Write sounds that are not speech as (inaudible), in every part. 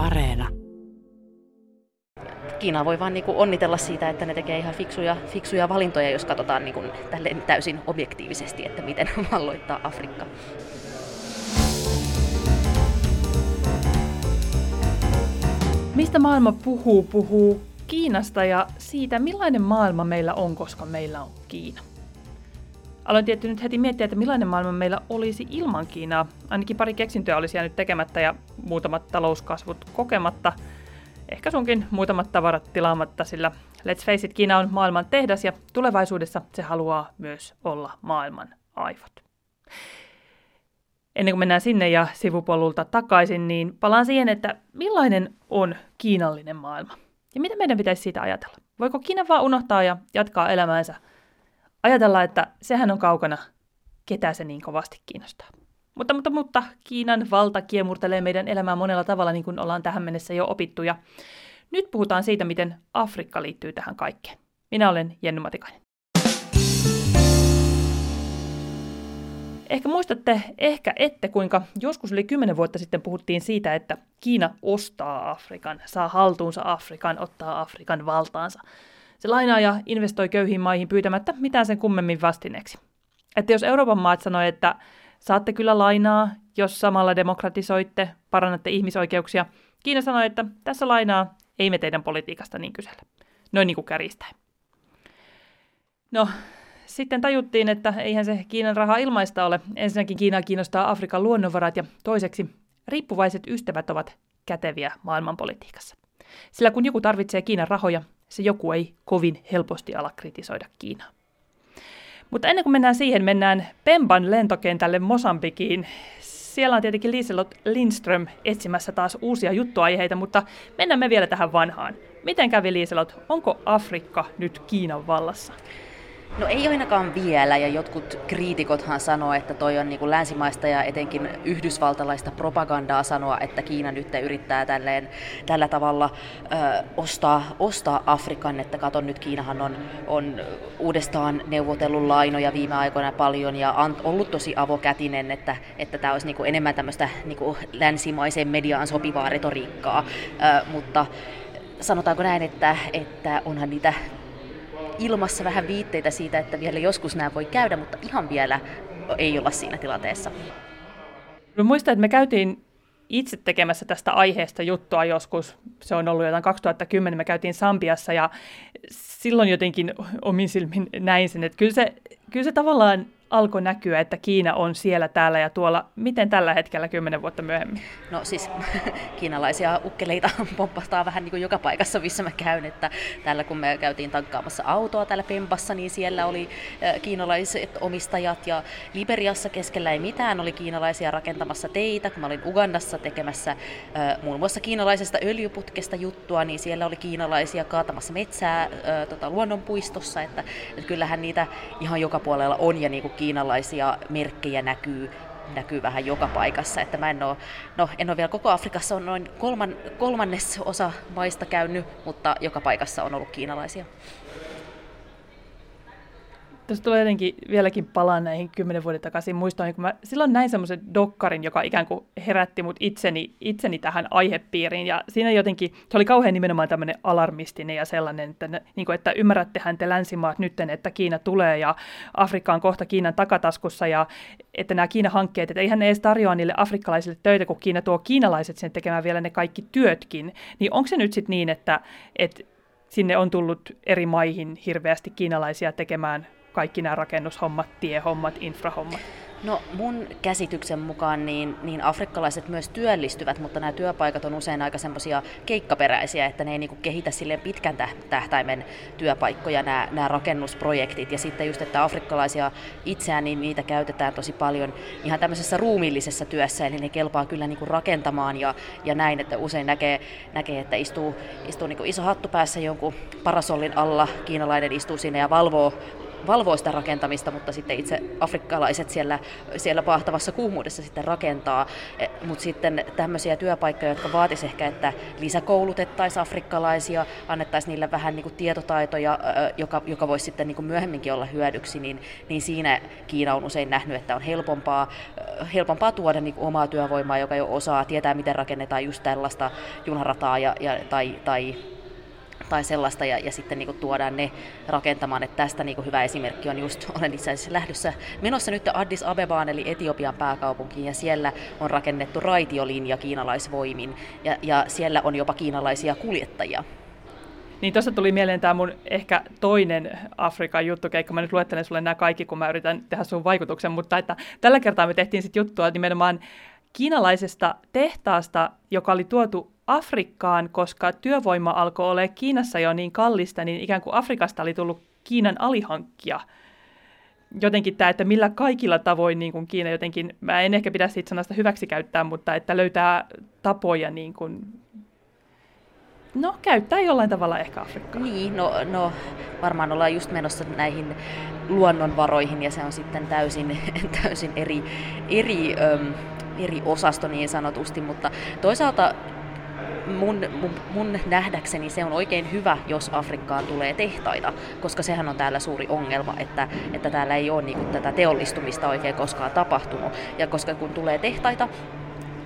Areena. Kiina voi vaan niinku onnitella siitä, että ne tekee ihan fiksuja, fiksuja valintoja, jos katsotaan niinku täysin objektiivisesti, että miten (laughs) valloittaa Afrikka. Mistä maailma puhuu, puhuu Kiinasta ja siitä, millainen maailma meillä on, koska meillä on Kiina. Aloin tietty nyt heti miettiä, että millainen maailma meillä olisi ilman Kiinaa. Ainakin pari keksintöä olisi jäänyt tekemättä ja muutamat talouskasvut kokematta. Ehkä sunkin muutamat tavarat tilaamatta, sillä let's face it, Kiina on maailman tehdas ja tulevaisuudessa se haluaa myös olla maailman aivot. Ennen kuin mennään sinne ja sivupolulta takaisin, niin palaan siihen, että millainen on kiinallinen maailma ja mitä meidän pitäisi siitä ajatella. Voiko Kiina vaan unohtaa ja jatkaa elämäänsä – ajatella, että sehän on kaukana, ketä se niin kovasti kiinnostaa. Mutta, mutta, mutta Kiinan valta kiemurtelee meidän elämää monella tavalla, niin kuin ollaan tähän mennessä jo opittu. Ja nyt puhutaan siitä, miten Afrikka liittyy tähän kaikkeen. Minä olen Jenny Matikainen. Ehkä muistatte, ehkä ette, kuinka joskus yli kymmenen vuotta sitten puhuttiin siitä, että Kiina ostaa Afrikan, saa haltuunsa Afrikan, ottaa Afrikan valtaansa. Se lainaa ja investoi köyhiin maihin pyytämättä mitään sen kummemmin vastineeksi. Että jos Euroopan maat sanoi, että saatte kyllä lainaa, jos samalla demokratisoitte, parannatte ihmisoikeuksia, Kiina sanoi, että tässä lainaa, ei me teidän politiikasta niin kysellä. Noin niin kuin kärjistäen. No, sitten tajuttiin, että eihän se Kiinan raha ilmaista ole. Ensinnäkin Kiinaa kiinnostaa Afrikan luonnonvarat ja toiseksi riippuvaiset ystävät ovat käteviä maailmanpolitiikassa. Sillä kun joku tarvitsee Kiinan rahoja, se joku ei kovin helposti ala kritisoida Kiinaa. Mutta ennen kuin mennään siihen, mennään Pemban lentokentälle Mosambikiin. Siellä on tietenkin Liselot Lindström etsimässä taas uusia juttuaiheita, mutta mennään me vielä tähän vanhaan. Miten kävi Liselot? Onko Afrikka nyt Kiinan vallassa? No ei ainakaan vielä, ja jotkut kriitikothan sanoo, että toi on niin kuin länsimaista ja etenkin yhdysvaltalaista propagandaa sanoa, että Kiina nyt yrittää tälleen, tällä tavalla ö, ostaa, ostaa Afrikan, että katon nyt Kiinahan on, on uudestaan neuvotellut lainoja viime aikoina paljon ja on ollut tosi avokätinen, että, että tämä olisi niin kuin enemmän tämmöistä niin kuin länsimaiseen mediaan sopivaa retoriikkaa, ö, mutta sanotaanko näin, että, että onhan niitä ilmassa vähän viitteitä siitä, että vielä joskus nämä voi käydä, mutta ihan vielä ei olla siinä tilanteessa. Mä muistan, että me käytiin itse tekemässä tästä aiheesta juttua joskus. Se on ollut jotain 2010, me käytiin Sambiassa ja silloin jotenkin omin silmin näin sen, että kyllä se, kyllä se tavallaan alkoi näkyä, että Kiina on siellä, täällä ja tuolla. Miten tällä hetkellä kymmenen vuotta myöhemmin? No siis (laughs) kiinalaisia ukkeleita (laughs) pompahtaa vähän niin kuin joka paikassa, missä mä käyn. Että täällä kun me käytiin tankkaamassa autoa täällä Pempassa, niin siellä oli kiinalaiset omistajat ja Liberiassa keskellä ei mitään, oli kiinalaisia rakentamassa teitä. Kun mä olin Ugandassa tekemässä muun muassa kiinalaisesta öljyputkesta juttua, niin siellä oli kiinalaisia kaatamassa metsää tota, luonnonpuistossa. Että, että kyllähän niitä ihan joka puolella on ja niin kuin kiinalaisia merkkejä näkyy näkyy vähän joka paikassa. Että mä en ole, no, en ole vielä koko Afrikassa, on noin kolman, kolmannes osa maista käynyt, mutta joka paikassa on ollut kiinalaisia. Tässä tulee jotenkin vieläkin palaan näihin kymmenen vuoden takaisin. Muistan, kun mä silloin näin semmoisen dokkarin, joka ikään kuin herätti mut itseni, itseni tähän aihepiiriin. Ja siinä jotenkin, se oli kauhean nimenomaan tämmöinen alarmistinen ja sellainen, että, niin kuin, että ymmärrättehän te länsimaat nytten, että Kiina tulee ja Afrikka on kohta Kiinan takataskussa ja että nämä Kiina-hankkeet, että eihän ne edes tarjoa niille afrikkalaisille töitä, kun Kiina tuo kiinalaiset sen tekemään vielä ne kaikki työtkin. Niin onko se nyt sitten niin, että, että sinne on tullut eri maihin hirveästi kiinalaisia tekemään kaikki nämä rakennushommat, tiehommat, infrahommat? No mun käsityksen mukaan niin, niin afrikkalaiset myös työllistyvät, mutta nämä työpaikat on usein aika semmoisia keikkaperäisiä, että ne ei niinku kehitä silleen pitkän tähtäimen työpaikkoja nämä, nämä rakennusprojektit. Ja sitten just, että afrikkalaisia itseään, niin niitä käytetään tosi paljon ihan tämmöisessä ruumiillisessa työssä, eli ne kelpaa kyllä niinku rakentamaan ja, ja näin, että usein näkee, näkee että istuu, istuu niinku iso hattu päässä jonkun parasollin alla, kiinalainen istuu sinne ja valvoo valvoo sitä rakentamista, mutta sitten itse afrikkalaiset siellä, siellä pahtavassa kuumuudessa sitten rakentaa. E, mutta sitten tämmöisiä työpaikkoja, jotka vaatisivat ehkä, että lisäkoulutettaisiin afrikkalaisia, annettaisiin niille vähän niin kuin tietotaitoja, joka, joka voisi sitten niin kuin myöhemminkin olla hyödyksi, niin, niin siinä Kiina on usein nähnyt, että on helpompaa, helpompaa tuoda niin kuin omaa työvoimaa, joka jo osaa, tietää miten rakennetaan just tällaista junarataa ja, ja, tai, tai tai sellaista, ja, ja sitten niin tuodaan ne rakentamaan. Että tästä niin hyvä esimerkki on just, (laughs) olen itse asiassa lähdössä menossa nyt Addis Abebaan, eli Etiopian pääkaupunkiin, ja siellä on rakennettu raitiolinja kiinalaisvoimin, ja, ja siellä on jopa kiinalaisia kuljettajia. Niin tuossa tuli mieleen tämä mun ehkä toinen Afrikan juttukeikka. Mä nyt luettelen sulle nämä kaikki, kun mä yritän tehdä sun vaikutuksen, mutta että tällä kertaa me tehtiin sitten juttua nimenomaan kiinalaisesta tehtaasta, joka oli tuotu Afrikkaan, koska työvoima alkoi olla Kiinassa jo niin kallista, niin ikään kuin Afrikasta oli tullut Kiinan alihankkija. Jotenkin tämä, että millä kaikilla tavoin niin kuin Kiina jotenkin, mä en ehkä pidä siitä sanasta hyväksi käyttää, mutta että löytää tapoja niin kuin, no käyttää jollain tavalla ehkä Afrikkaa. Niin, no, no varmaan ollaan just menossa näihin luonnonvaroihin ja se on sitten täysin, (laughs) täysin eri, eri, öm, eri osasto niin sanotusti, mutta toisaalta mun, mun, mun nähdäkseni se on oikein hyvä, jos Afrikkaan tulee tehtaita, koska sehän on täällä suuri ongelma, että, että täällä ei ole niin tätä teollistumista oikein koskaan tapahtunut. Ja koska kun tulee tehtaita,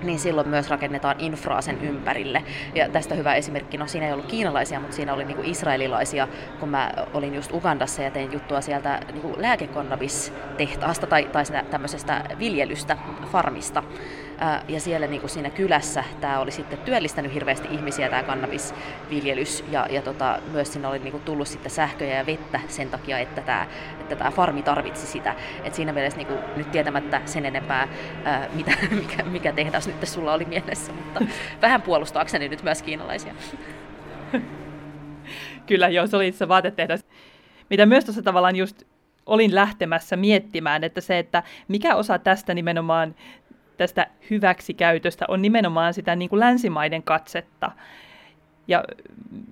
niin silloin myös rakennetaan infraa sen ympärille. Ja tästä hyvä esimerkki, no siinä ei ollut kiinalaisia, mutta siinä oli niinku israelilaisia, kun mä olin just Ugandassa ja tein juttua sieltä niinku lääkekonnabis-tehtaasta tai, tai tämmöisestä viljelystä, farmista. Ja siellä niin kuin siinä kylässä tämä oli sitten työllistänyt hirveästi ihmisiä tämä kannabisviljelys ja, ja tota, myös sinne oli niin kuin tullut sitten sähköjä ja vettä sen takia, että tämä, että tämä farmi tarvitsi sitä. Et siinä mielessä niin kuin, nyt tietämättä sen enempää, ää, mitä, (laughs) mikä, mikä tehdas nyt sulla oli mielessä, mutta (laughs) vähän puolustaakseni nyt myös kiinalaisia. (laughs) Kyllä, joo, se oli itse vaatetehdas. Mitä myös tuossa tavallaan just olin lähtemässä miettimään, että se, että mikä osa tästä nimenomaan tästä hyväksikäytöstä on nimenomaan sitä niin kuin länsimaiden katsetta. Ja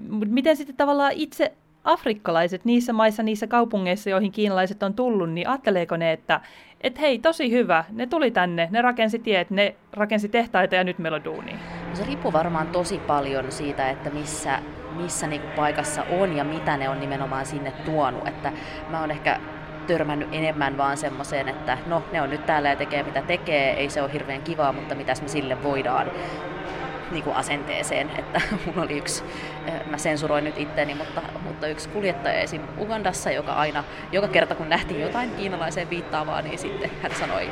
miten sitten tavallaan itse afrikkalaiset niissä maissa, niissä kaupungeissa, joihin kiinalaiset on tullut, niin ajatteleeko ne, että et hei, tosi hyvä, ne tuli tänne, ne rakensi tiet, ne rakensi tehtaita ja nyt meillä on duuni? Se riippuu varmaan tosi paljon siitä, että missä, missä niinku paikassa on ja mitä ne on nimenomaan sinne tuonut. Että mä oon ehkä törmännyt enemmän vaan semmoiseen, että no ne on nyt täällä ja tekee mitä tekee, ei se ole hirveän kivaa, mutta mitäs me sille voidaan niin kuin asenteeseen, että (laughs) mun oli yksi, eh, mä sensuroin nyt itteeni, mutta, mutta yksi kuljettaja esim. Ugandassa, joka aina, joka kerta kun nähtiin jotain kiinalaiseen viittaavaa, niin sitten hän sanoi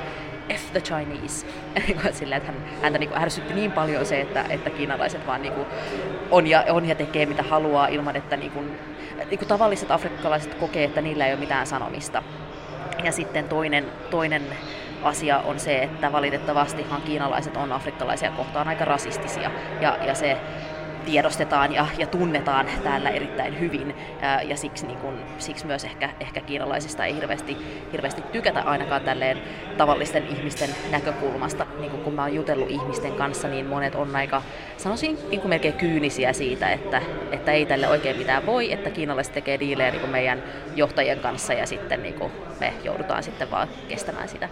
F the Chinese. (laughs) Sillä, että hän, häntä niin kuin ärsytti niin paljon se, että, että kiinalaiset vaan niin kuin on, ja, on ja tekee mitä haluaa ilman, että niin kuin, niin kuin tavalliset afrikkalaiset kokee, että niillä ei ole mitään sanomista. Ja sitten toinen, toinen asia on se, että valitettavastihan kiinalaiset on afrikkalaisia kohtaan aika rasistisia. Ja, ja se tiedostetaan ja, ja tunnetaan täällä erittäin hyvin ää, ja siksi, niin kun, siksi myös ehkä, ehkä kiinalaisista ei hirveästi, hirveästi tykätä ainakaan tälleen tavallisten ihmisten näkökulmasta. Niin kun, kun mä oon jutellut ihmisten kanssa, niin monet on aika, sanoisin niin melkein kyynisiä siitä, että, että ei tälle oikein mitään voi, että kiinalaiset tekee diilejä niin meidän johtajien kanssa ja sitten niin me joudutaan sitten vaan kestämään sitä.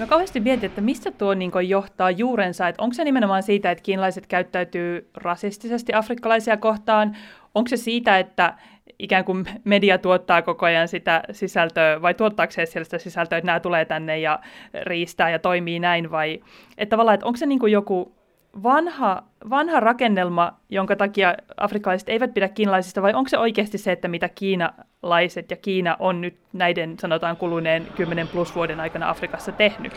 Mä kauheasti mietin, että mistä tuo niin johtaa juurensa, että onko se nimenomaan siitä, että kiinalaiset käyttäytyy rasistisesti afrikkalaisia kohtaan, onko se siitä, että ikään kuin media tuottaa koko ajan sitä sisältöä, vai tuottaako se sellaista sisältöä, että nämä tulee tänne ja riistää ja toimii näin, vai että tavallaan, että onko se niin kuin joku vanha, vanha rakennelma, jonka takia afrikkalaiset eivät pidä kiinalaisista, vai onko se oikeasti se, että mitä kiinalaiset ja Kiina on nyt näiden, sanotaan, kuluneen 10 plus vuoden aikana Afrikassa tehnyt?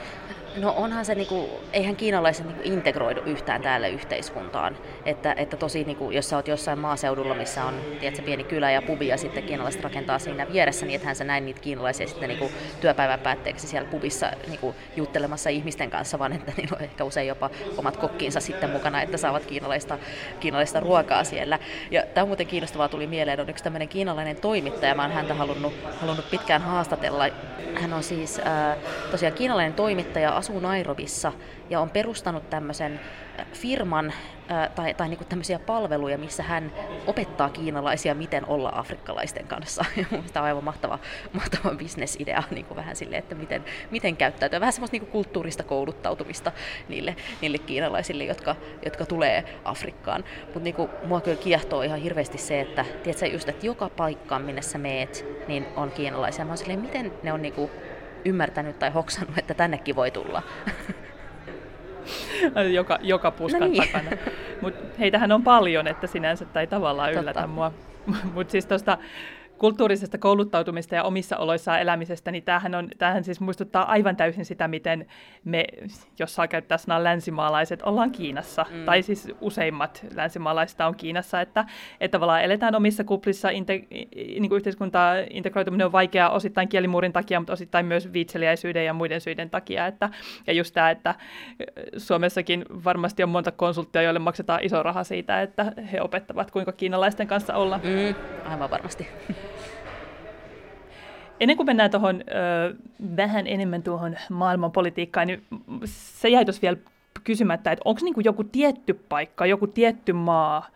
No onhan se, niinku, eihän kiinalaiset niinku integroidu yhtään täällä yhteiskuntaan. Että, että tosi, niinku, jos sä oot jossain maaseudulla, missä on tiedätkö, pieni kylä ja pubi ja sitten kiinalaiset rakentaa siinä vieressä, niin ethän sä näin niitä kiinalaisia sitten niinku, työpäivän päätteeksi siellä pubissa niinku, juttelemassa ihmisten kanssa, vaan että niillä on ehkä usein jopa omat kokkiinsa sitten mukana, että saavat kiinalaista, kiinalaista ruokaa siellä. Ja tämä muuten kiinnostavaa tuli mieleen, on yksi tämmöinen kiinalainen toimittaja, mä oon häntä halunnut, halunnut pitkään haastatella. Hän on siis äh, tosiaan kiinalainen toimittaja, asuu Nairobissa ja on perustanut tämmöisen firman tai, tai niin tämmöisiä palveluja, missä hän opettaa kiinalaisia, miten olla afrikkalaisten kanssa. (laughs) Tämä on aivan mahtava, mahtava bisnesidea niin kuin vähän sille, että miten, miten käyttäytyä. Vähän semmoista niin kulttuurista kouluttautumista niille, niille kiinalaisille, jotka, jotka tulee Afrikkaan. Mutta niin mua kyllä kiehtoo ihan hirveästi se, että, tiedätkö, just, että joka paikkaan, minne sä meet, niin on kiinalaisia. Mä oon silleen, miten ne on niin kuin ymmärtänyt tai hoksannut, että tännekin voi tulla. (laughs) joka, joka puskan no niin. takana. Mutta heitähän on paljon, että sinänsä tai tavallaan yllätä Totta. mua. (laughs) Mutta siis tuosta kulttuurisesta kouluttautumista ja omissa oloissaan elämisestä, niin tämähän, on, tämähän siis muistuttaa aivan täysin sitä, miten me, jos saa käyttää sanaa länsimaalaiset, ollaan Kiinassa. Mm. Tai siis useimmat länsimaalaisista on Kiinassa, että, että tavallaan eletään omissa kuplissa, inte, niin kuin yhteiskuntaa integroituminen on vaikeaa osittain kielimuurin takia, mutta osittain myös viitseliäisyyden ja muiden syiden takia. Että, ja just tämä, että Suomessakin varmasti on monta konsulttia, joille maksetaan iso raha siitä, että he opettavat, kuinka kiinalaisten kanssa olla. Mm, aivan varmasti. Ennen kuin mennään tuohon vähän enemmän tuohon maailmanpolitiikkaan, niin se jäi tuossa vielä kysymättä, että onko niinku joku tietty paikka, joku tietty maa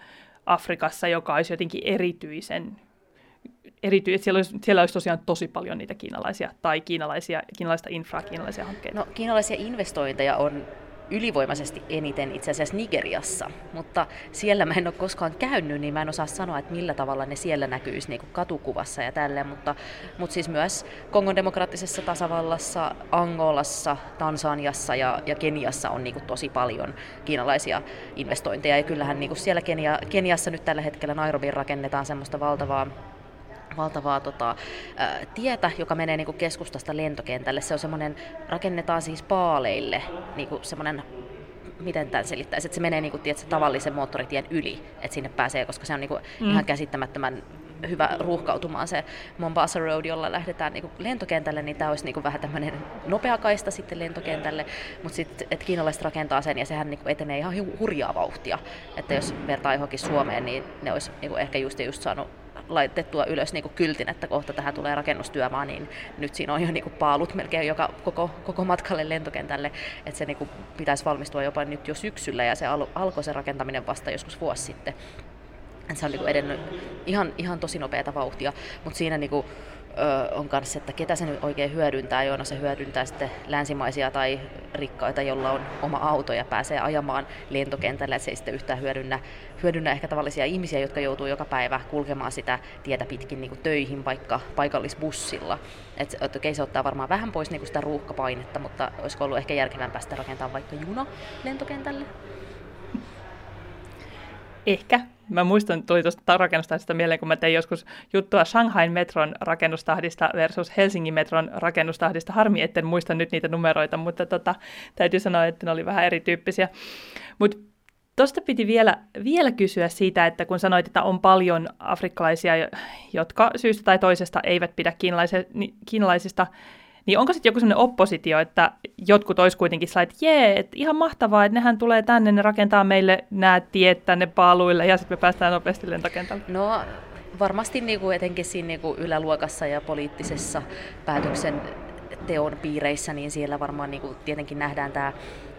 Afrikassa, joka olisi jotenkin erityisen erity, siellä, olisi, siellä olisi tosiaan tosi paljon niitä kiinalaisia tai kiinalaisia, kiinalaista infraa, kiinalaisia hankkeita. No kiinalaisia investointeja on ylivoimaisesti eniten itse asiassa Nigeriassa, mutta siellä mä en ole koskaan käynyt, niin mä en osaa sanoa, että millä tavalla ne siellä näkyisi niin katukuvassa ja tälleen, mutta, mutta siis myös Kongon demokraattisessa tasavallassa, Angolassa, Tansaniassa ja, ja Keniassa on niin kuin tosi paljon kiinalaisia investointeja, ja kyllähän niin kuin siellä Kenia, Keniassa nyt tällä hetkellä Nairobiin rakennetaan semmoista valtavaa valtavaa tota, tietä, joka menee niinku keskustasta lentokentälle. Se on semmoinen, rakennetaan siis paaleille, niinku semmoinen miten tämän selittäisi, että se menee niinku, tiedätkö, tavallisen moottoritien yli, että sinne pääsee, koska se on niinku mm. ihan käsittämättömän hyvä ruuhkautumaan se Mombasa Road, jolla lähdetään niinku lentokentälle, niin tämä olisi niinku vähän tämmöinen nopea kaista sitten lentokentälle, mutta sitten, että kiinalaiset rakentaa sen ja sehän niinku etenee ihan hurjaa vauhtia, että jos vertaa johonkin Suomeen, niin ne olisi niinku ehkä just, just saanut laitettua ylös niin kuin kyltin, että kohta tähän tulee rakennustyömaa, niin nyt siinä on jo niin kuin paalut melkein joka, koko, koko matkalle lentokentälle, että se niin kuin pitäisi valmistua jopa nyt jo syksyllä ja se al- alkoi se rakentaminen vasta joskus vuosi sitten. Se on niin kuin edennyt ihan, ihan tosi nopeata vauhtia, mutta siinä niin kuin, on kanssa, että ketä se nyt oikein hyödyntää, joina se hyödyntää sitten länsimaisia tai rikkaita, jolla on oma auto ja pääsee ajamaan lentokentälle, että se ei sitten yhtään hyödynnä, hyödynnä ehkä tavallisia ihmisiä, jotka joutuu joka päivä kulkemaan sitä tietä pitkin niin kuin töihin vaikka paikallisbussilla. Et, et, okei, se ottaa varmaan vähän pois niin kuin sitä ruuhkapainetta, mutta olisiko ollut ehkä järkevämpää sitä rakentaa vaikka juna lentokentälle? Ehkä. Mä muistan, tuli tuosta rakennustahdista mieleen, kun mä tein joskus juttua Shanghain metron rakennustahdista versus Helsingin metron rakennustahdista. Harmi, etten muista nyt niitä numeroita, mutta tota, täytyy sanoa, että ne oli vähän erityyppisiä. Mutta Tuosta piti vielä, vielä kysyä siitä, että kun sanoit, että on paljon afrikkalaisia, jotka syystä tai toisesta eivät pidä kiinalaisista, niin onko sitten joku sellainen oppositio, että jotkut olisi kuitenkin sillä, että jee, että ihan mahtavaa, että nehän tulee tänne, ne rakentaa meille nämä tiet tänne paaluille ja sitten me päästään nopeasti lentokentälle? No varmasti niin kuin etenkin siinä niin kuin yläluokassa ja poliittisessa päätöksen teon piireissä, niin siellä varmaan niin kuin tietenkin nähdään tämä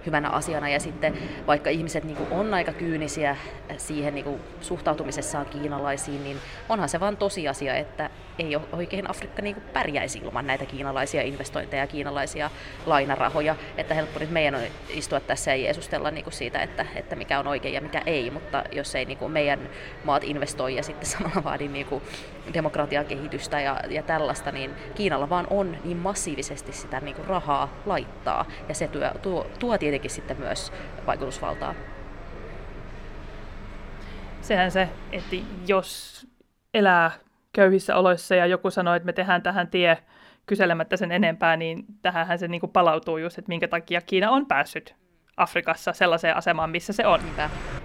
hyvänä asiana. Ja sitten vaikka ihmiset niin kuin on aika kyynisiä siihen niin kuin suhtautumisessaan kiinalaisiin, niin onhan se vain tosiasia, että ei oikein Afrikka niin kuin pärjäisi ilman näitä kiinalaisia investointeja ja kiinalaisia lainarahoja. Että helppo nyt meidän on istua tässä ja jeesustella niin kuin siitä, että, että mikä on oikein ja mikä ei, mutta jos ei niin kuin meidän maat investoi ja sitten (laughs) samalla vaadi niin kuin demokratian kehitystä ja, ja tällaista, niin Kiinalla vaan on niin massiivisesti sitä niin kuin rahaa laittaa ja se tuo, tuo, tuo tietenkin sitten myös vaikutusvaltaa. Sehän se, että jos elää köyhissä oloissa ja joku sanoo, että me tehdään tähän tie kyselemättä sen enempää, niin tähän se niin palautuu just, että minkä takia Kiina on päässyt Afrikassa sellaiseen asemaan, missä se on.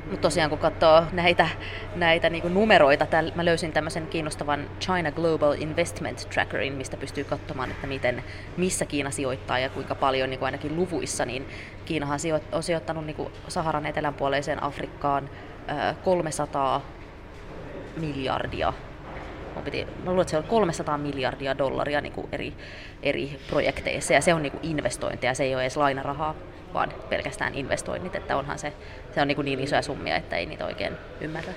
Mutta tosiaan kun katsoo näitä, näitä niinku numeroita, täl, mä löysin tämmöisen kiinnostavan China Global Investment Trackerin, mistä pystyy katsomaan, että miten, missä Kiina sijoittaa ja kuinka paljon niin kuin ainakin luvuissa, niin Kiinahan on sijoittanut niin kuin Saharan etelänpuoleiseen Afrikkaan 300 miljardia. Mun piti, mä luulen, että se on 300 miljardia dollaria niin kuin eri, eri projekteissa ja se on niin kuin investointeja, se ei ole edes lainarahaa, vaan pelkästään investoinnit, että onhan se, se on niin, niin isoja summia, että ei niitä oikein ymmärrä.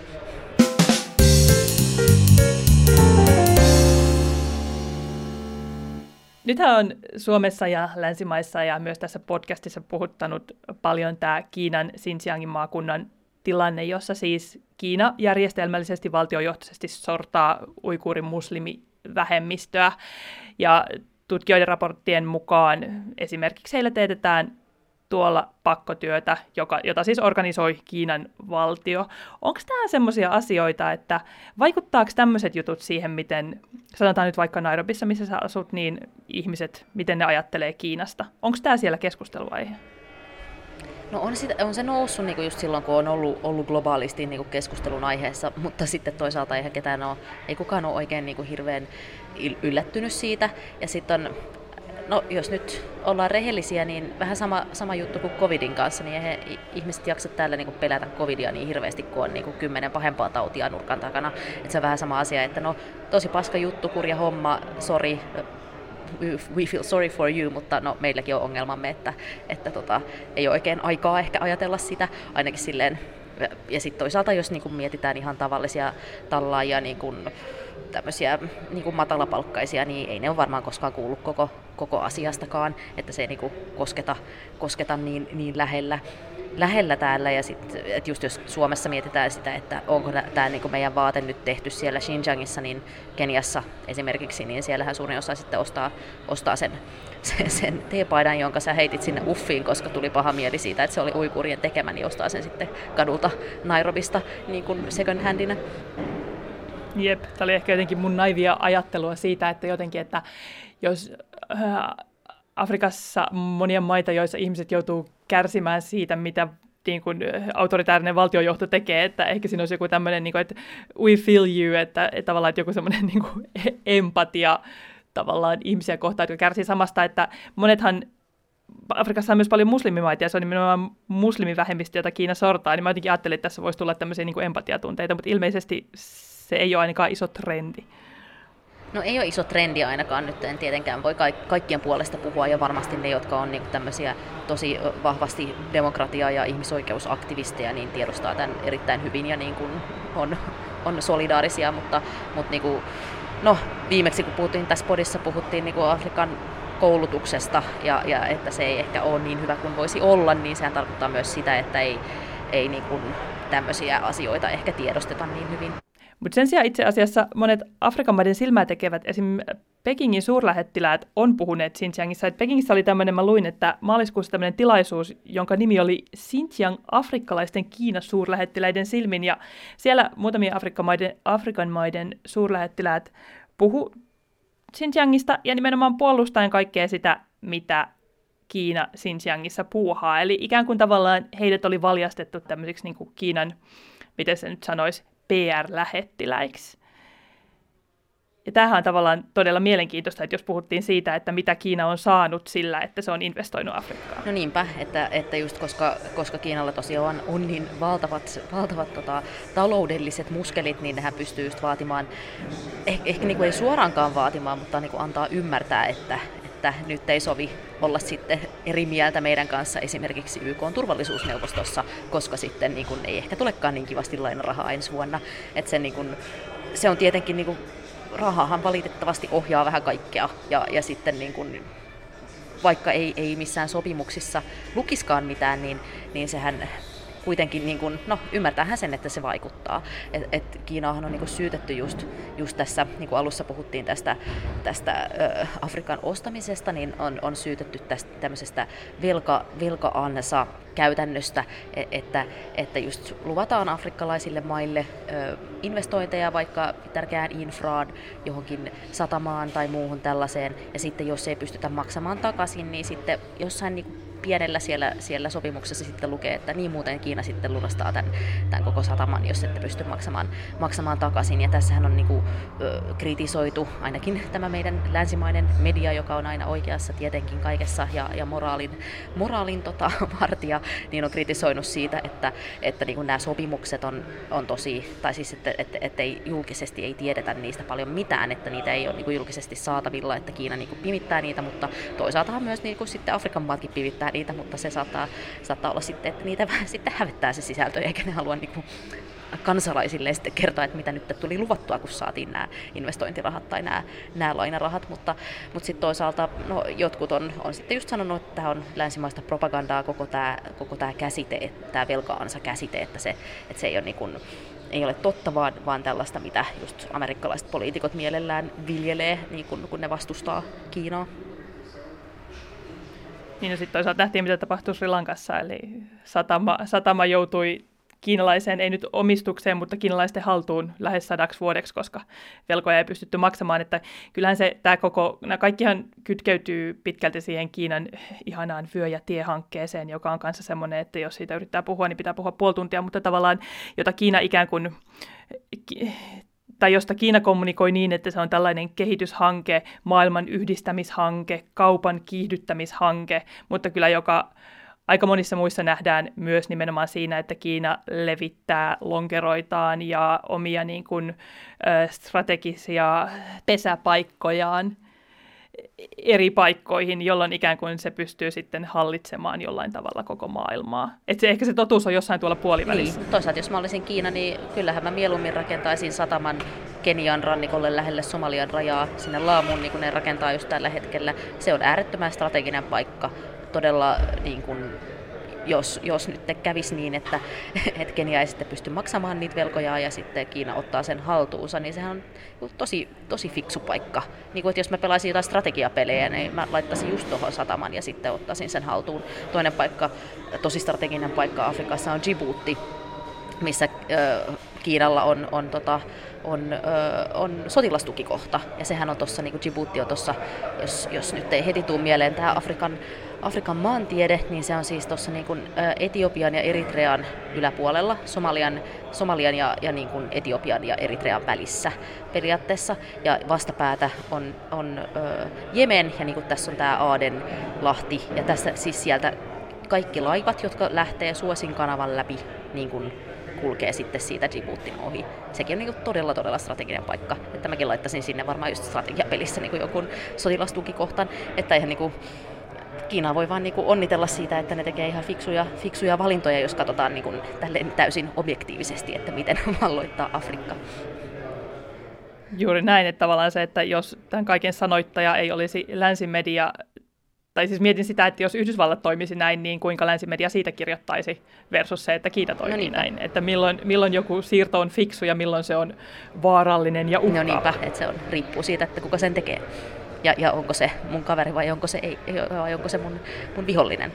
Nythän on Suomessa ja länsimaissa ja myös tässä podcastissa puhuttanut paljon tämä Kiinan Xinjiangin maakunnan tilanne, jossa siis Kiina järjestelmällisesti valtiojohtoisesti sortaa uikuurin muslimivähemmistöä. Ja tutkijoiden raporttien mukaan esimerkiksi heillä teetetään tuolla pakkotyötä, joka, jota siis organisoi Kiinan valtio. Onko tämä sellaisia asioita, että vaikuttaako tämmöiset jutut siihen, miten, sanotaan nyt vaikka Nairobissa, missä sä asut, niin ihmiset, miten ne ajattelee Kiinasta? Onko tämä siellä keskustelua? No on, sitä, on se noussut niin just silloin, kun on ollut, ollut globaalisti niin keskustelun aiheessa, mutta sitten toisaalta eihän ketään ole, ei kukaan ole oikein niin hirveän yllättynyt siitä. Ja sitten on No jos nyt ollaan rehellisiä, niin vähän sama, sama juttu kuin covidin kanssa, niin he ihmiset jaksa täällä niin kuin pelätä covidia niin hirveästi, kun on niin kuin kymmenen pahempaa tautia nurkan takana. Et se on vähän sama asia, että no tosi paska juttu, kurja homma, sorry, we feel sorry for you, mutta no, meilläkin on ongelmamme, että, että tota, ei ole oikein aikaa ehkä ajatella sitä, ainakin silleen. Ja sitten toisaalta, jos niin kuin mietitään ihan tavallisia tallaajia, niin kuin, tämmöisiä niin matalapalkkaisia, niin ei ne ole varmaan koskaan kuullut koko, koko asiastakaan, että se ei niin kuin kosketa, kosketa niin, niin lähellä, lähellä täällä. Ja sit, että just jos Suomessa mietitään sitä, että onko tämä niin meidän vaate nyt tehty siellä Xinjiangissa, niin Keniassa esimerkiksi, niin siellähän suurin osa sitten ostaa, ostaa sen, (laughs) sen, sen teepaidan, jonka sä heitit sinne uffiin, koska tuli paha mieli siitä, että se oli uikurien tekemä, niin ostaa sen sitten kadulta Nairobista niin kuin second handina. Jep, tämä oli ehkä jotenkin mun naivia ajattelua siitä, että jotenkin, että jos Afrikassa monia maita, joissa ihmiset joutuu kärsimään siitä, mitä niin kuin autoritaarinen valtiojohto tekee, että ehkä siinä olisi joku tämmöinen, niin kuin, että we feel you, että, että tavallaan että joku semmoinen (laughs) niin kuin empatia tavallaan ihmisiä kohtaan, jotka kärsii samasta, että monethan Afrikassa on myös paljon muslimimaita ja se on nimenomaan muslimivähemmistö, jota Kiina sortaa, niin mä jotenkin ajattelin, että tässä voisi tulla tämmöisiä niin kuin empatiatunteita, mutta ilmeisesti se ei ole ainakaan iso trendi. No ei ole iso trendi ainakaan nyt, en tietenkään voi kaikkien puolesta puhua ja varmasti ne, jotka on niinku tämmöisiä tosi vahvasti demokratia- ja ihmisoikeusaktivisteja, niin tiedostaa tämän erittäin hyvin ja niin kuin on, on solidaarisia, mutta, mutta niin kuin, no, viimeksi kun puhuttiin tässä podissa, puhuttiin niin kuin Afrikan koulutuksesta ja, ja että se ei ehkä ole niin hyvä kuin voisi olla, niin sehän tarkoittaa myös sitä, että ei, ei niin kuin tämmöisiä asioita ehkä tiedosteta niin hyvin. Mutta sen sijaan itse asiassa monet Afrikan maiden silmää tekevät, esim. Pekingin suurlähettiläät on puhuneet Xinjiangissa. Et Pekingissä oli tämmöinen, mä luin, että maaliskuussa tämmöinen tilaisuus, jonka nimi oli Xinjiang afrikkalaisten Kiinan suurlähettiläiden silmin. Ja siellä muutamia Afrikan maiden, Afrikan maiden suurlähettiläät puhu Xinjiangista ja nimenomaan puolustaen kaikkea sitä, mitä Kiina Xinjiangissa puuhaa. Eli ikään kuin tavallaan heidät oli valjastettu tämmöiseksi niin kuin Kiinan, miten se nyt sanoisi, PR-lähettiläiksi. Ja tämähän on tavallaan todella mielenkiintoista, että jos puhuttiin siitä, että mitä Kiina on saanut sillä, että se on investoinut Afrikkaan. No niinpä, että, että just koska, koska Kiinalla tosiaan on niin valtavat, valtavat tota, taloudelliset muskelit, niin nehän pystyy just vaatimaan, ehkä, ehkä niin kuin ei suoraankaan vaatimaan, mutta niin kuin antaa ymmärtää, että, että nyt ei sovi olla sitten eri mieltä meidän kanssa esimerkiksi YK turvallisuusneuvostossa, koska sitten niin kuin, ei ehkä tulekaan niin kivasti lainarahaa ensi vuonna. Että se, niin kuin, se on tietenkin, niin kuin, rahahan valitettavasti ohjaa vähän kaikkea ja, ja sitten niin kuin, vaikka ei, ei missään sopimuksissa lukiskaan mitään, niin, niin sehän kuitenkin niin kuin, no, ymmärtäähän sen, että se vaikuttaa. Et, et Kiinaahan on niin kuin syytetty just, just tässä, niin kuin alussa puhuttiin tästä, tästä ö, Afrikan ostamisesta, niin on, on syytetty tästä tämmöisestä velka, velka-ansa käytännöstä, e, että, että just luvataan afrikkalaisille maille ö, investointeja vaikka tärkeään infraan, johonkin satamaan tai muuhun tällaiseen, ja sitten jos ei pystytä maksamaan takaisin, niin sitten jossain niin pienellä siellä, siellä sopimuksessa sitten lukee, että niin muuten Kiina sitten lunastaa tämän, tämän koko sataman, jos ette pysty maksamaan, maksamaan takaisin. Ja tässähän on niin kuin, ö, kritisoitu ainakin tämä meidän länsimainen media, joka on aina oikeassa tietenkin kaikessa ja, ja moraalin, moraalin tota, (laughs) vartija, niin on kritisoinut siitä, että, että niin kuin nämä sopimukset on, on tosi, tai siis että, että, että ei, julkisesti ei tiedetä niistä paljon mitään, että niitä ei ole niin kuin julkisesti saatavilla, että Kiina niin kuin pimittää niitä, mutta toisaalta myös niin kuin sitten Afrikan maatkin pimittää niitä, mutta se saattaa, saattaa olla sitten, että niitä sitten hävettää se sisältö, eikä ne halua niin kuin kansalaisille sitten kertoa, että mitä nyt tuli luvattua, kun saatiin nämä investointirahat tai nämä, nämä lainarahat, mutta, mutta sitten toisaalta no, jotkut on, on sitten just sanonut, että tämä on länsimaista propagandaa koko tämä, koko tämä käsite, tämä velkaansa käsite, että se, että se ei ole niin kuin, ei ole totta, vaan, vaan tällaista, mitä just amerikkalaiset poliitikot mielellään viljelee, niin kun, kun ne vastustaa Kiinaa. Niin ja sitten toisaalta nähtiin, mitä tapahtui Sri Lankassa, eli satama, satama joutui kiinalaiseen, ei nyt omistukseen, mutta kiinalaisten haltuun lähes sadaksi vuodeksi, koska velkoja ei pystytty maksamaan. Että kyllähän se, tämä koko, nämä kaikkihan kytkeytyy pitkälti siihen Kiinan ihanaan vyö- ja tiehankkeeseen, joka on kanssa semmoinen, että jos siitä yrittää puhua, niin pitää puhua puoli tuntia, mutta tavallaan, jota Kiina ikään kuin tai josta Kiina kommunikoi niin, että se on tällainen kehityshanke, maailman yhdistämishanke, kaupan kiihdyttämishanke, mutta kyllä joka aika monissa muissa nähdään myös nimenomaan siinä, että Kiina levittää lonkeroitaan ja omia niin kuin, strategisia pesäpaikkojaan eri paikkoihin, jolloin ikään kuin se pystyy sitten hallitsemaan jollain tavalla koko maailmaa. Et se, ehkä se totuus on jossain tuolla puolivälissä. Niin. Toisaalta jos mä olisin Kiina, niin kyllähän mä mieluummin rakentaisin sataman Kenian rannikolle lähelle Somalian rajaa, sinne Laamuun, niin kuin ne rakentaa just tällä hetkellä. Se on äärettömän strateginen paikka todella niin kuin, jos, jos nyt kävisi niin, että, (laughs) että Kenia ei sitten pysty maksamaan niitä velkoja ja sitten Kiina ottaa sen haltuunsa, niin sehän on tosi, tosi fiksu paikka. Niin kuin, että jos mä pelaisin jotain strategiapelejä, niin mä laittaisin just tuohon sataman ja sitten ottaisin sen haltuun. Toinen paikka, tosi strateginen paikka Afrikassa on Djibouti, missä ö, Kiinalla on, on, tota, on, ö, on sotilastukikohta. Ja sehän on tuossa, niin kuin Djibouti on tuossa, jos, jos nyt ei heti tule mieleen tämä Afrikan Afrikan maantiede, niin se on siis tuossa niin kuin Etiopian ja Eritrean yläpuolella, Somalian, Somalian ja, ja niin kuin Etiopian ja Eritrean välissä periaatteessa. Ja vastapäätä on, on ö, Jemen, ja niin kuin tässä on tämä Aaden lahti, ja tässä siis sieltä kaikki laivat, jotka lähtee Suosin kanavan läpi, niin kuin kulkee sitten siitä Djiboutin ohi. Sekin on niin kuin todella, todella strateginen paikka. Että mäkin laittaisin sinne varmaan just strategiapelissä niin kuin joku sotilastukikohtan, että ihan niin kuin Kiina voi vaan niinku onnitella siitä, että ne tekee ihan fiksuja, fiksuja valintoja, jos katsotaan niinku täysin objektiivisesti, että miten (laughs) valloittaa Afrikka. Juuri näin, että tavallaan se, että jos tämän kaiken sanoittaja ei olisi länsimedia, tai siis mietin sitä, että jos Yhdysvallat toimisi näin, niin kuinka länsimedia siitä kirjoittaisi versus se, että Kiina toimii no näin. Että milloin, milloin joku siirto on fiksu ja milloin se on vaarallinen ja uhkaava. No niinpä, että se on, riippuu siitä, että kuka sen tekee ja, ja onko se mun kaveri vai onko se, ei, vai onko se mun, mun vihollinen.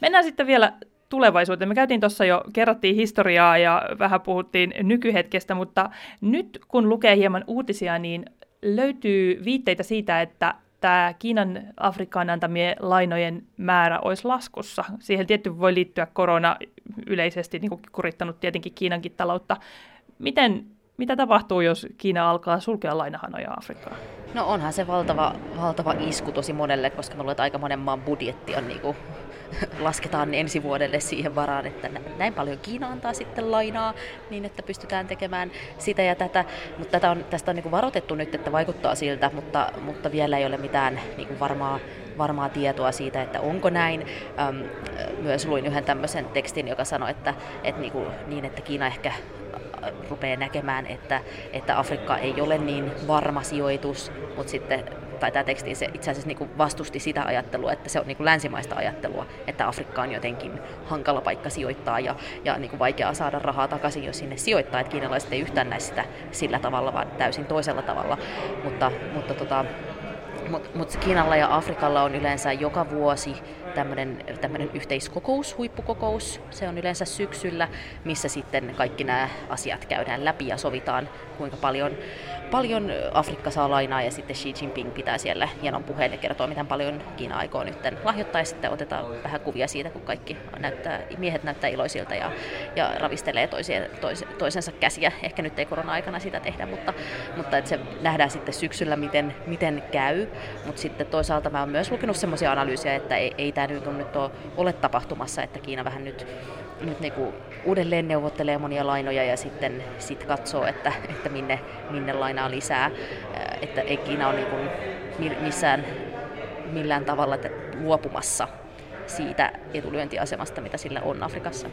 Mennään sitten vielä tulevaisuuteen. Me käytiin tuossa jo, kerrottiin historiaa ja vähän puhuttiin nykyhetkestä, mutta nyt kun lukee hieman uutisia, niin löytyy viitteitä siitä, että tämä Kiinan Afrikkaan antamien lainojen määrä olisi laskussa. Siihen tietty voi liittyä korona yleisesti niin kuin kurittanut tietenkin Kiinankin taloutta. Miten, mitä tapahtuu, jos Kiina alkaa sulkea lainahanoja Afrikkaan? No onhan se valtava, valtava isku tosi monelle, koska mä luulen, aika monen maan budjetti on (laughs) niin kuin lasketaan ensi vuodelle siihen varaan, että näin paljon Kiina antaa sitten lainaa, niin että pystytään tekemään sitä ja tätä. Mutta tätä on, tästä on niin kuin varoitettu nyt, että vaikuttaa siltä, mutta, mutta vielä ei ole mitään niin kuin varmaa, varmaa tietoa siitä, että onko näin. Öm, myös luin yhden tämmöisen tekstin, joka sanoi, että, että niin, kuin, niin, että Kiina ehkä rupeaa näkemään, että, että Afrikka ei ole niin varma sijoitus, mutta sitten tai tämä teksti se itse asiassa niin vastusti sitä ajattelua, että se on niin länsimaista ajattelua, että Afrikka on jotenkin hankala paikka sijoittaa ja, ja niin vaikeaa saada rahaa takaisin, jos sinne sijoittaa, että kiinalaiset ei yhtään näe sitä sillä tavalla, vaan täysin toisella tavalla. Mutta, mutta tota, mutta mut Kiinalla ja Afrikalla on yleensä joka vuosi tämmöinen, yhteiskokous, huippukokous. Se on yleensä syksyllä, missä sitten kaikki nämä asiat käydään läpi ja sovitaan, kuinka paljon, paljon Afrikka saa lainaa ja sitten Xi Jinping pitää siellä hienon puheen ja kertoo, miten paljon Kiina aikoo nyt lahjoittaa ja sitten otetaan vähän kuvia siitä, kun kaikki näyttää, miehet näyttää iloisilta ja, ja ravistelee toisien, tois, toisensa käsiä. Ehkä nyt ei korona-aikana sitä tehdä, mutta, mutta että se nähdään sitten syksyllä, miten, miten käy. Mutta sitten toisaalta mä oon myös lukenut semmoisia analyysejä, että ei, ei tämä nyt, ole tapahtumassa, että Kiina vähän nyt, nyt niinku uudelleen neuvottelee monia lainoja ja sitten sit katsoo, että, että minne, minne lainaa lisää. Että ei Kiina ole niinku missään millään tavalla luopumassa siitä etulyöntiasemasta, mitä sillä on Afrikassa.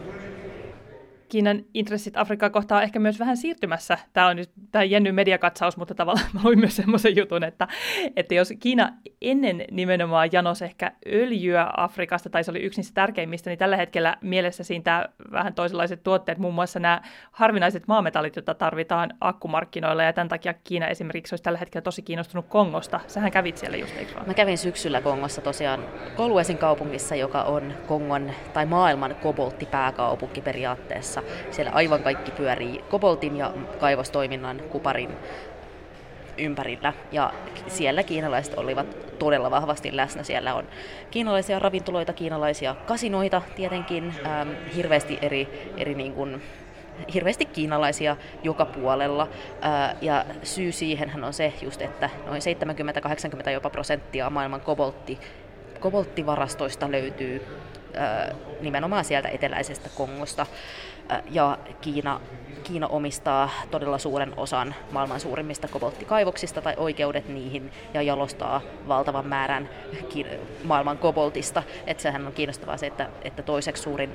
Kiinan intressit Afrikkaa kohtaan ehkä myös vähän siirtymässä. Tämä on nyt tämä Jenny mediakatsaus, mutta tavallaan (laughs) mä luin myös semmoisen jutun, että, että jos Kiina ennen nimenomaan janos ehkä öljyä Afrikasta, tai se oli yksi niistä tärkeimmistä, niin tällä hetkellä mielessä siinä vähän toisenlaiset tuotteet, muun muassa nämä harvinaiset maametallit, joita tarvitaan akkumarkkinoilla, ja tämän takia Kiina esimerkiksi olisi tällä hetkellä tosi kiinnostunut Kongosta. Sähän kävit siellä just, eikö? Mä kävin syksyllä Kongossa tosiaan Koluesin kaupungissa, joka on Kongon tai maailman kobolttipääkaupunki periaatteessa kanssa. Siellä aivan kaikki pyörii koboltin ja kaivostoiminnan kuparin ympärillä. Ja siellä kiinalaiset olivat todella vahvasti läsnä. Siellä on kiinalaisia ravintoloita, kiinalaisia kasinoita tietenkin, ähm, hirveästi eri, eri niin kuin, hirveästi kiinalaisia joka puolella. Äh, ja syy siihen on se just, että noin 70-80 jopa prosenttia maailman koboltti, kobolttivarastoista löytyy äh, nimenomaan sieltä eteläisestä Kongosta ja Kiina, Kiina omistaa todella suuren osan maailman suurimmista kobolttikaivoksista tai oikeudet niihin ja jalostaa valtavan määrän maailman koboltista. Et sehän on kiinnostavaa se, että, että toiseksi suurin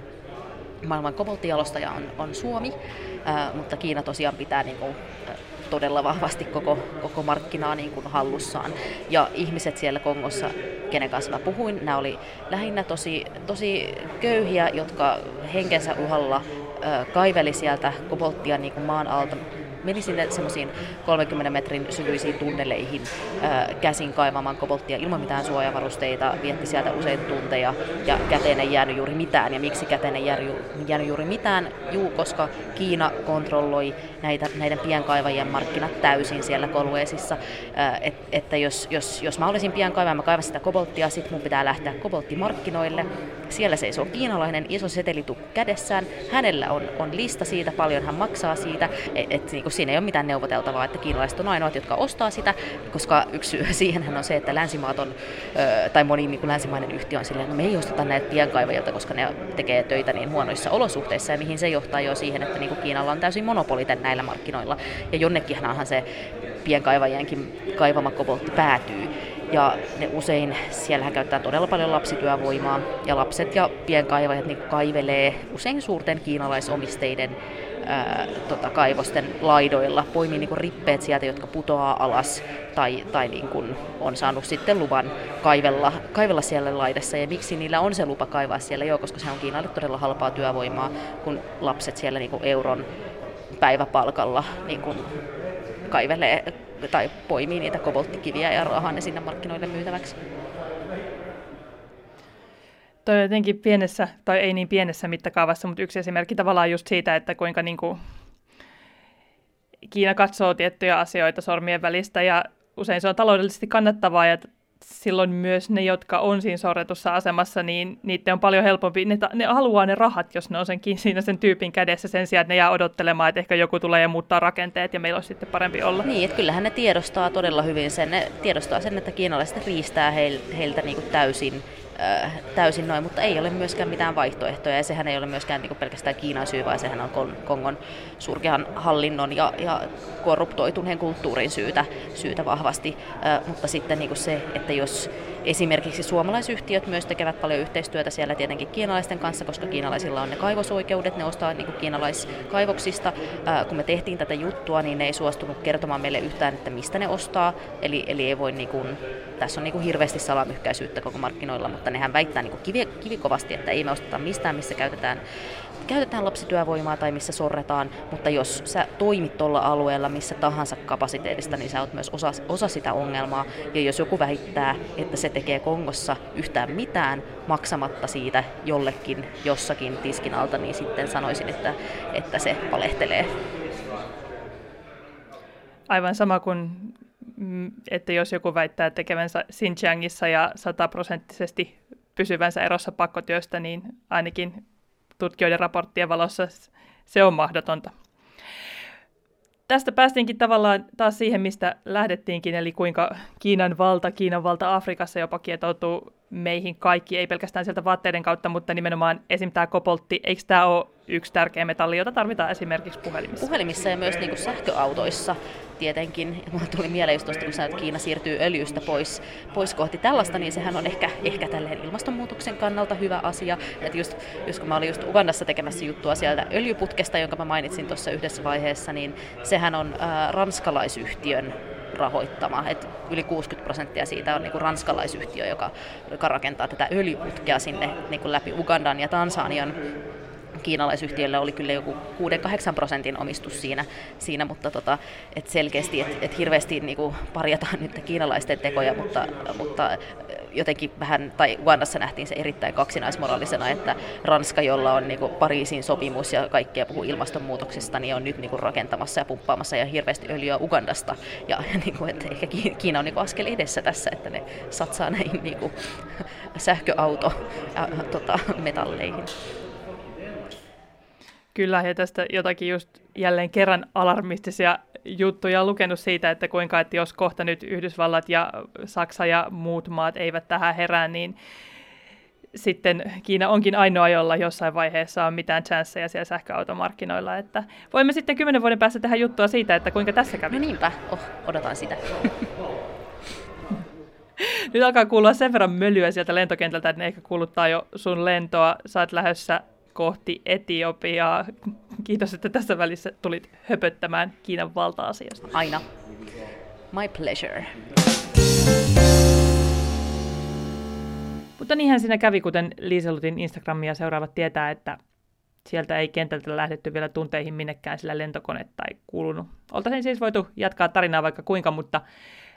maailman kobolttijalostaja on, on Suomi, mutta Kiina tosiaan pitää niin kuin, todella vahvasti koko, koko markkinaa niin kuin hallussaan. Ja ihmiset siellä Kongossa, kenen kanssa mä puhuin, nämä oli lähinnä tosi, tosi köyhiä, jotka henkensä uhalla kaiveli sieltä kobolttia niin kuin maan alta meni sinne semmoisiin 30 metrin syvyisiin tunneleihin ää, käsin kaivamaan kobolttia ilman mitään suojavarusteita, vietti sieltä useita tunteja ja käteen ei jäänyt juuri mitään. Ja miksi käteen ei jäänyt, juuri mitään? Juu, koska Kiina kontrolloi näitä, näiden pienkaivajien markkinat täysin siellä Kolueesissa. Et, että jos, jos, jos mä olisin pienkaivaja, mä kaivan sitä kobolttia, sit mun pitää lähteä kobolttimarkkinoille. Siellä seisoo kiinalainen iso setelitukku kädessään. Hänellä on, on lista siitä, paljon hän maksaa siitä. Et, et, niin siinä ei ole mitään neuvoteltavaa, että kiinalaiset on ainoat, jotka ostaa sitä, koska yksi syy (laughs) siihen on se, että länsimaat on, tai moni niin kuin länsimainen yhtiö on silleen, että no me ei osteta näitä pienkaivajilta, koska ne tekee töitä niin huonoissa olosuhteissa, ja mihin se johtaa jo siihen, että niin kuin Kiinalla on täysin monopoliten näillä markkinoilla, ja jonnekinhan se pienkaivajienkin kaivama koboltti päätyy. Ja ne usein, siellähän käyttää todella paljon lapsityövoimaa, ja lapset ja pienkaivajat niin kaivelee usein suurten kiinalaisomisteiden ää, tota, kaivosten laidoilla, poimii niin rippeet sieltä, jotka putoaa alas tai, tai niin kuin on saanut sitten luvan kaivella, kaivella siellä laidassa. Ja miksi niillä on se lupa kaivaa siellä? Joo, koska se on Kiinalle todella halpaa työvoimaa, kun lapset siellä niin kuin euron päiväpalkalla niin kuin kaivelee tai poimii niitä kobolttikiviä ja raahaa ne sinne markkinoille myytäväksi. Toi jotenkin pienessä, tai ei niin pienessä mittakaavassa, mutta yksi esimerkki tavallaan just siitä, että kuinka niin kuin Kiina katsoo tiettyjä asioita sormien välistä ja usein se on taloudellisesti kannattavaa ja silloin myös ne, jotka on siinä sorretussa asemassa, niin niiden on paljon helpompi, ne, ne haluaa ne rahat, jos ne on sen, siinä sen tyypin kädessä sen sijaan, että ne jää odottelemaan, että ehkä joku tulee ja muuttaa rakenteet ja meillä olisi sitten parempi olla. Niin, että kyllähän ne tiedostaa todella hyvin sen, ne tiedostaa sen, että kiinalaiset riistää heiltä niin kuin täysin täysin noin, mutta ei ole myöskään mitään vaihtoehtoja ja sehän ei ole myöskään niin pelkästään Kiinan syy, vaan sehän on Kongon surkean hallinnon ja, ja korruptoituneen kulttuurin syytä, syytä vahvasti. Äh, mutta sitten niin se, että jos Esimerkiksi suomalaisyhtiöt myös tekevät paljon yhteistyötä siellä tietenkin kiinalaisten kanssa, koska kiinalaisilla on ne kaivosoikeudet, ne ostaa niin kiinalaiskaivoksista. Ää, kun me tehtiin tätä juttua, niin ne ei suostunut kertomaan meille yhtään, että mistä ne ostaa. Eli, eli ei voi, niin kuin, tässä on niin kuin hirveästi salamyhkäisyyttä koko markkinoilla, mutta nehän väittää niin kuin kivi, kivikovasti, että ei me osteta mistään, missä käytetään käytetään lapsityövoimaa tai missä sorretaan, mutta jos sä toimit tuolla alueella missä tahansa kapasiteetista, niin sä oot myös osa, osa sitä ongelmaa. Ja jos joku väittää, että se tekee Kongossa yhtään mitään maksamatta siitä jollekin jossakin tiskin alta, niin sitten sanoisin, että, että se valehtelee. Aivan sama kuin Mm, että jos joku väittää tekevänsä Xinjiangissa ja sataprosenttisesti pysyvänsä erossa pakkotyöstä, niin ainakin tutkijoiden raporttien valossa se on mahdotonta. Tästä päästiinkin tavallaan taas siihen, mistä lähdettiinkin, eli kuinka Kiinan valta, Kiinan valta Afrikassa jopa kietoutuu meihin kaikki, ei pelkästään sieltä vaatteiden kautta, mutta nimenomaan esim. tämä kopoltti, eikö tämä ole yksi tärkeä metalli, jota tarvitaan esimerkiksi puhelimissa? Puhelimissa ja myös niin kuin sähköautoissa tietenkin. Mulla tuli mieleen just tuosta, kun että Kiina siirtyy öljystä pois, pois kohti tällaista, niin sehän on ehkä, ehkä tälleen ilmastonmuutoksen kannalta hyvä asia. Että just, just kun mä olin just Ugandassa tekemässä juttua sieltä öljyputkesta, jonka mä mainitsin tuossa yhdessä vaiheessa, niin sehän on äh, ranskalaisyhtiön rahoittama. Et yli 60 prosenttia siitä on niinku ranskalaisyhtiö, joka, joka rakentaa tätä öljyputkea sinne niinku läpi Ugandan ja Tansanian kiinalaisyhtiöllä oli kyllä joku 6-8 prosentin omistus siinä, siinä mutta tota, et selkeästi, että et hirveästi niinku parjataan nyt kiinalaisten tekoja, mutta, mutta jotenkin vähän, tai Ugandassa nähtiin se erittäin kaksinaismoraalisena, että Ranska, jolla on niinku Pariisin sopimus ja kaikkea puhuu ilmastonmuutoksesta, niin on nyt niinku rakentamassa ja pumppaamassa ja hirveästi öljyä Ugandasta. Ja (laughs) niinku, että ehkä Kiina on niinku askel edessä tässä, että ne satsaa näihin niinku (laughs) sähköauto ja tota, metalleihin. Kyllä, ja tästä jotakin just jälleen kerran alarmistisia juttuja lukenut siitä, että kuinka, että jos kohta nyt Yhdysvallat ja Saksa ja muut maat eivät tähän herää, niin sitten Kiina onkin ainoa, jolla jossain vaiheessa on mitään chanceja siellä sähköautomarkkinoilla. Että voimme sitten kymmenen vuoden päästä tehdä juttua siitä, että kuinka tässä kävi. No niinpä, oh, odotan sitä. (laughs) Nyt alkaa kuulua sen verran mölyä sieltä lentokentältä, että ne ehkä kuuluttaa jo sun lentoa. Saat lähdössä kohti Etiopiaa. Kiitos, että tässä välissä tulit höpöttämään Kiinan valta-asiasta. Aina. My pleasure. Mutta niinhän siinä kävi, kuten Liiselutin Instagramia seuraavat tietää, että sieltä ei kentältä lähdetty vielä tunteihin minnekään, sillä lentokonetta ei kuulunut. Oltaisiin siis voitu jatkaa tarinaa vaikka kuinka, mutta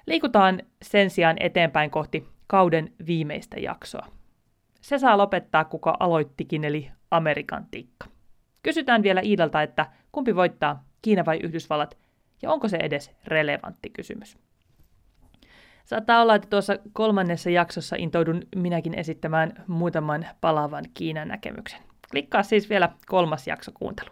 liikutaan sen sijaan eteenpäin kohti kauden viimeistä jaksoa. Se saa lopettaa, kuka aloittikin, eli Amerikan tikka. Kysytään vielä Iidalta, että kumpi voittaa, Kiina vai Yhdysvallat, ja onko se edes relevantti kysymys. Saattaa olla, että tuossa kolmannessa jaksossa intoudun minäkin esittämään muutaman palavan Kiinan näkemyksen. Klikkaa siis vielä kolmas jakso kuuntelu.